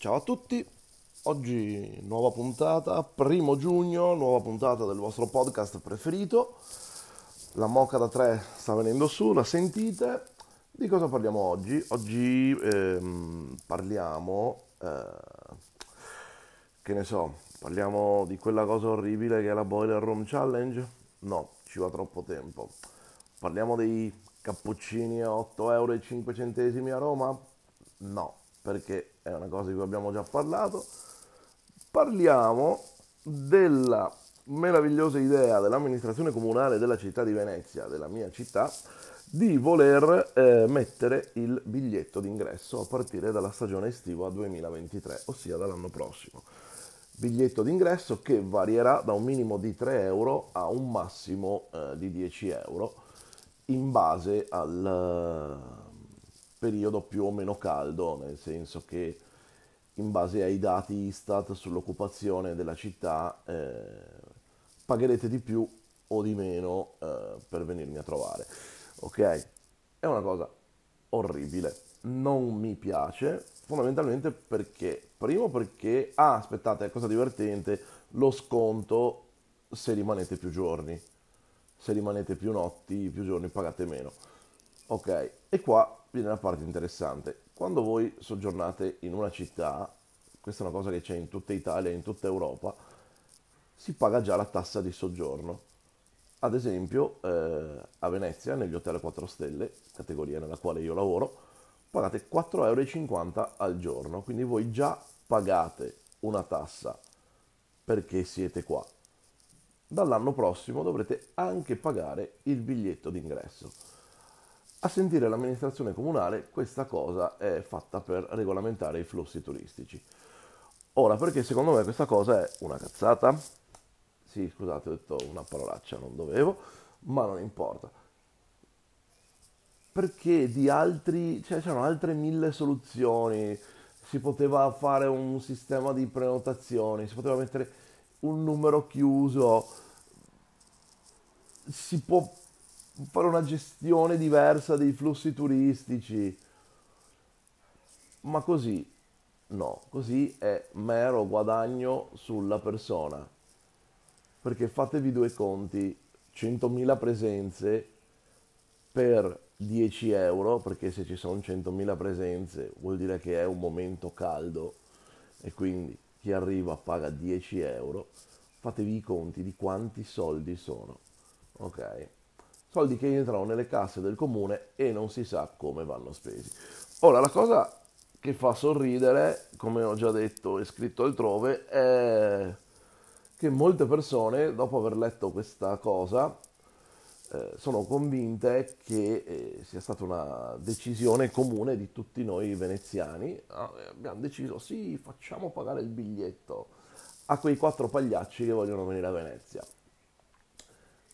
Ciao a tutti, oggi nuova puntata, primo giugno, nuova puntata del vostro podcast preferito. La moca da 3 sta venendo su, la sentite. Di cosa parliamo oggi? Oggi ehm, parliamo, eh, che ne so, parliamo di quella cosa orribile che è la Boiler Room Challenge? No, ci va troppo tempo. Parliamo dei cappuccini a 8,05 euro a Roma? No, perché è una cosa di cui abbiamo già parlato. Parliamo della meravigliosa idea dell'amministrazione comunale della città di Venezia, della mia città, di voler eh, mettere il biglietto d'ingresso a partire dalla stagione estiva 2023, ossia dall'anno prossimo. Biglietto d'ingresso che varierà da un minimo di 3 euro a un massimo eh, di 10 euro in base al periodo più o meno caldo, nel senso che in base ai dati Istat sull'occupazione della città eh, pagherete di più o di meno eh, per venirmi a trovare. Ok? È una cosa orribile, non mi piace, fondamentalmente perché, primo perché, ah aspettate, cosa divertente, lo sconto se rimanete più giorni, se rimanete più notti, più giorni pagate meno. Ok, e qua viene la parte interessante. Quando voi soggiornate in una città, questa è una cosa che c'è in tutta Italia, in tutta Europa, si paga già la tassa di soggiorno. Ad esempio, eh, a Venezia, negli hotel 4 stelle, categoria nella quale io lavoro, pagate 4,50 euro al giorno, quindi voi già pagate una tassa perché siete qua. Dall'anno prossimo dovrete anche pagare il biglietto d'ingresso. A sentire l'amministrazione comunale, questa cosa è fatta per regolamentare i flussi turistici. Ora, perché secondo me questa cosa è una cazzata? Sì, scusate, ho detto una parolaccia, non dovevo, ma non importa. Perché di altri, cioè c'erano altre mille soluzioni, si poteva fare un sistema di prenotazioni, si poteva mettere un numero chiuso, si può fare una gestione diversa dei flussi turistici. Ma così no, così è mero guadagno sulla persona. Perché fatevi due conti, 100.000 presenze per 10 euro, perché se ci sono 100.000 presenze vuol dire che è un momento caldo e quindi chi arriva paga 10 euro, fatevi i conti di quanti soldi sono. Ok? Soldi che entrano nelle casse del comune e non si sa come vanno spesi. Ora, la cosa che fa sorridere, come ho già detto e scritto altrove, è che molte persone, dopo aver letto questa cosa, eh, sono convinte che eh, sia stata una decisione comune di tutti noi veneziani. Ah, abbiamo deciso, sì, facciamo pagare il biglietto a quei quattro pagliacci che vogliono venire a Venezia.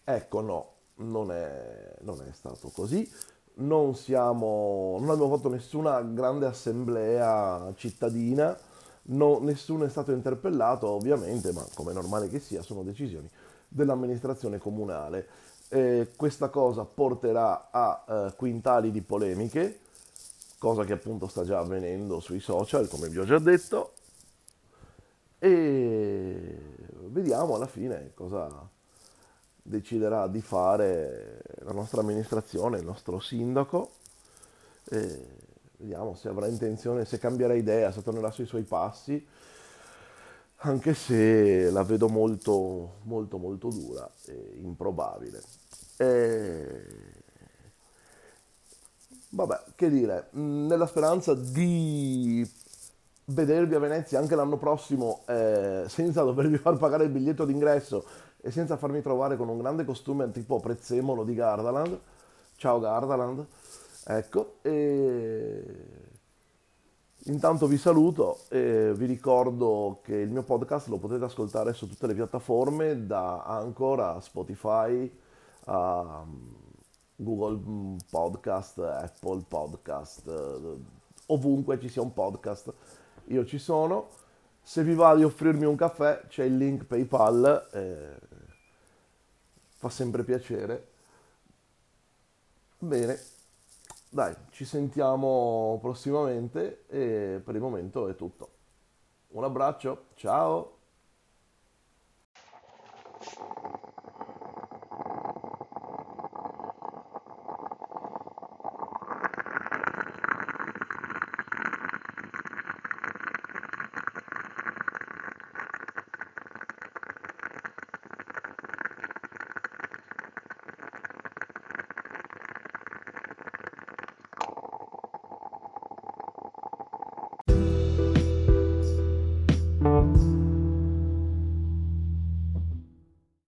Ecco, no, non è, non è stato così. Non, siamo, non abbiamo fatto nessuna grande assemblea cittadina, no, nessuno è stato interpellato ovviamente, ma come è normale che sia, sono decisioni dell'amministrazione comunale. Eh, questa cosa porterà a eh, quintali di polemiche, cosa che appunto sta già avvenendo sui social, come vi ho già detto, e vediamo alla fine cosa, deciderà di fare la nostra amministrazione, il nostro sindaco. E vediamo se avrà intenzione, se cambierà idea, se tornerà sui suoi passi, anche se la vedo molto, molto, molto dura e improbabile. E... Vabbè, che dire, nella speranza di vedervi a Venezia anche l'anno prossimo eh, senza dovervi far pagare il biglietto d'ingresso e senza farmi trovare con un grande costume tipo prezzemolo di Gardaland. Ciao Gardaland. Ecco, e intanto vi saluto e vi ricordo che il mio podcast lo potete ascoltare su tutte le piattaforme, da Anchor a Spotify, a Google Podcast, Apple Podcast, ovunque ci sia un podcast, io ci sono. Se vi va di offrirmi un caffè, c'è il link PayPal. Eh, fa sempre piacere. Bene, dai, ci sentiamo prossimamente e per il momento è tutto. Un abbraccio, ciao!